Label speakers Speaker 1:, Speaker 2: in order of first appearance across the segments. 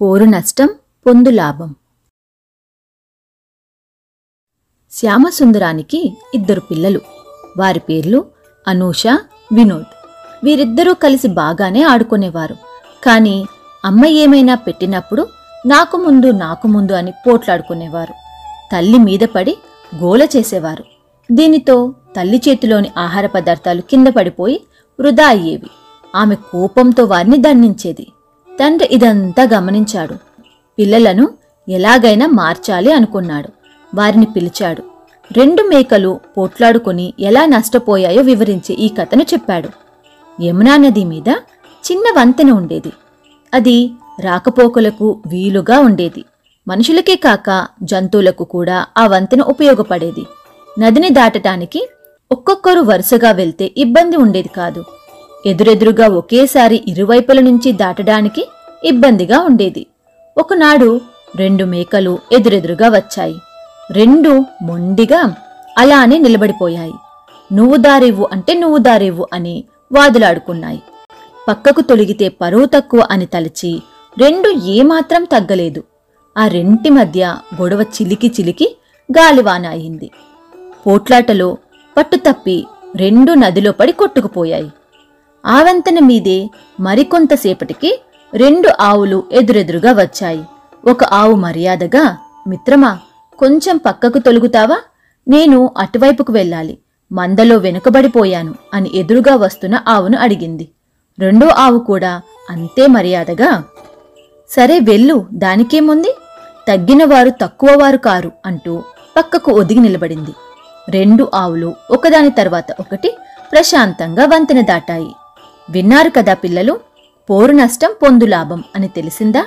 Speaker 1: పోరు నష్టం పొందు లాభం. శ్యామసుందరానికి ఇద్దరు పిల్లలు. వారి పేర్లు అనూష వినోద్. వీరిద్దరూ కలిసి బాగానే ఆడుకునేవారు. కాని అమ్మ ఏమైనా పెట్టినప్పుడు నాకు ముందు నాకు ముందు అని పోట్లాడుకునేవారు. తల్లి మీద పడి గోల చేసేవారు. దీనితో తల్లి చేతిలోని ఆహార పదార్థాలు కింద పడిపోయి వృధా అయ్యేవి. ఆమె కోపంతో వారిని దండించేది. తండ్రి ఇదంతా గమనించాడు. పిల్లలను ఎలాగైనా మార్చాలి అనుకున్నాడు. వారిని పిలిచాడు. రెండు మేకలు పోట్లాడుకుని ఎలా నష్టపోయాయో వివరించి ఈ కథను చెప్పాడు. యమునా నది మీద చిన్న వంతెన ఉండేది. అది రాకపోకలకు వీలుగా ఉండేది. మనుషులకే కాక జంతువులకు కూడా ఆ వంతెన ఉపయోగపడేది. నదిని దాటటానికి ఒక్కొక్కరు వరుసగా వెళ్తే ఇబ్బంది ఉండేది కాదు. ఎదురెదురుగా ఒకేసారి ఇరువైపుల నుంచి దాటడానికి ఇబ్బందిగా ఉండేది. ఒకనాడు రెండు మేకలు ఎదురెదురుగా వచ్చాయి. రెండు మొండిగా అలానే నిలబడిపోయాయి. నువ్వు దారివ్వు అంటే నువ్వు దారివ్వు అని వాదులాడుకున్నాయి. పక్కకు తొలిగితే పరువు తక్కువ అని తలచి రెండు ఏమాత్రం తగ్గలేదు. ఆ రెంటి మధ్య గొడవ చిలికి చిలికి గాలివాన అయింది. పోట్లాటలో పట్టుతప్పి రెండు నదిలో పడి కొట్టుకుపోయాయి. ఆ వంతెన మీదే మరికొంతసేపటికి రెండు ఆవులు ఎదురెదురుగా వచ్చాయి. ఒక ఆవు మర్యాదగా మిత్రమా కొంచెం పక్కకు తొలుగుతావా? నేను అటువైపుకు వెళ్ళాలి. మందలో వెనుకబడిపోయాను అని ఎదురుగా వస్తున్న ఆవును అడిగింది. రెండో ఆవు కూడా అంతే మర్యాదగా సరే వెళ్ళు దానికేముంది? తగ్గినవారు తక్కువవారు కారు అంటూ పక్కకు ఒదిగి నిలబడింది. రెండు ఆవులు ఒకదాని తర్వాత ఒకటి ప్రశాంతంగా వంతెన దాటాయి. విన్నారు కదా పిల్లలు? పోరు నష్టం పొందు లాభం అని తెలిసిందా?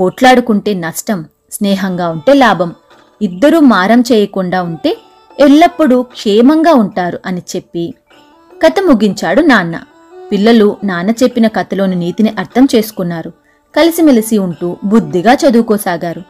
Speaker 1: పోట్లాడుకుంటే నష్టం స్నేహంగా ఉంటే లాభం. ఇద్దరూ మారం చేయకుండా ఉంటే ఎల్లప్పుడూ క్షేమంగా ఉంటారు అని చెప్పి. కథ ముగించాడు నాన్న. పిల్లలు నాన్న చెప్పిన కథలోని నీతిని అర్థం చేసుకున్నారు. కలిసిమెలిసి ఉంటూ బుద్ధిగా చదువుకోసాగారు.